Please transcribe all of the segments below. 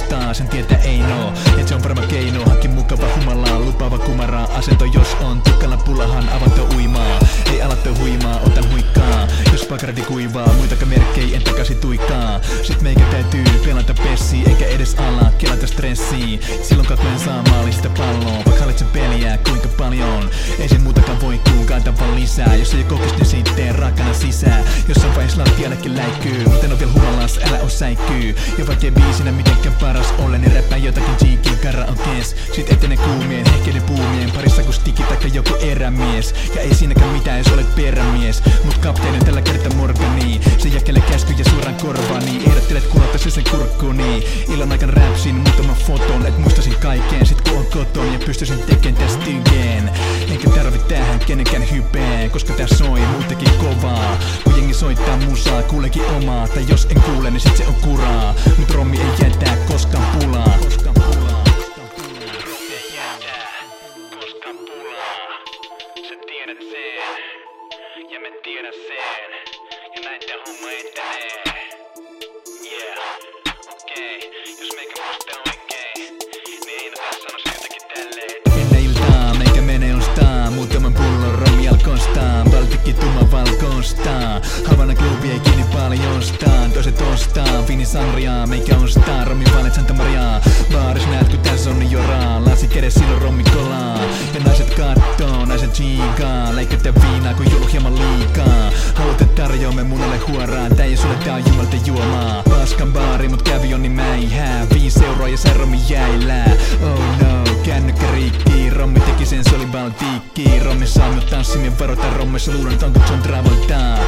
humalaa, sen tietää ei no Et se on varma keino, hankki mukava humalaa, lupaava kumaraa Asento jos on, tukkalla pullahan avattu uimaa. Ei alattu huimaa, otan huikkaa. Jos pakardi kuivaa, muita merkkei en takaisin tuikaa Sit meikä täytyy pelata pessi, eikä edes ala kelata stressiin Silloin kaklen saa maalista palloa, vaikka hallitsen peliä kuinka paljon. Ei se muutakaan voi kuukaata vaan lisää. Jos ei kokis, niin sitten raakana sisään. Jossain vaiheessa lattiallekin läikkyy Mutta en oo vielä humalas, älä oo säikkyy Ja vaikka biisinä mitenkään paras ole Niin räppää jotakin jiikin karaokes Sit etene kuumien, hehkeiden puumien Parissa kun stiki taikka joku erämies. Ja ei siinäkään mitään jos olet perämies. Mut kapteenin tällä kertaa Morgani. Se jakelee käskyjä suoraan korvaani. Ehdottelet kuulottaisi sen kurkkuni. Illan aikan räpsin muutaman foton Et muistasin kaiken. Sit kun on koton Ja pystyisin tekemään tästä tygeen Enkä kenenkään hypeen Koska tää soi muutenkin kovaa. Kun jengi soittaa musaa, kuulekin omaa Tai jos en kuule, niin sit se on kuraa. Mut rommi ei jätä koskaan pulaa. Ja me tiedän sen. Ja näin tää homma etenee Muutaman pullon romi alkoistaa Baltikki tumma valkoistaa Havana klubi ei kiinni paljostaan. Toiset ostaa. Vini Sangriaa Meikä ostaa. Romi Valet Santa Mariaa Baaris näet kun tässä on jo raa. Lasi kädessä silloin rommi kolaa. Ja naiset kattoo, naiset chiikaa Leikkätä viinaa kun juo hieman liikaa. Haluatte tarjoamme munalle huoraan Tää ei sulle tää on jumalta juomaa. Paskan baari mut kävi on niin mä ei hää Viisi euroa ja se rommi jäilää Oh no, ja varota rommissa Luulen, et onko John Travolta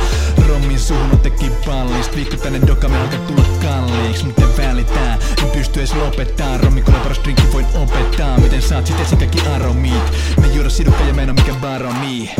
Rommin suhun on teki pallist Viikko tänne doka, me alkaa tulla kalliiks Mut en välitä, en pysty edes lopettaa Rommi kun paras drinkki voin opettaa. Miten saat sit esin kaikki aromit? Me juoda sidukka ja oo mikään baroni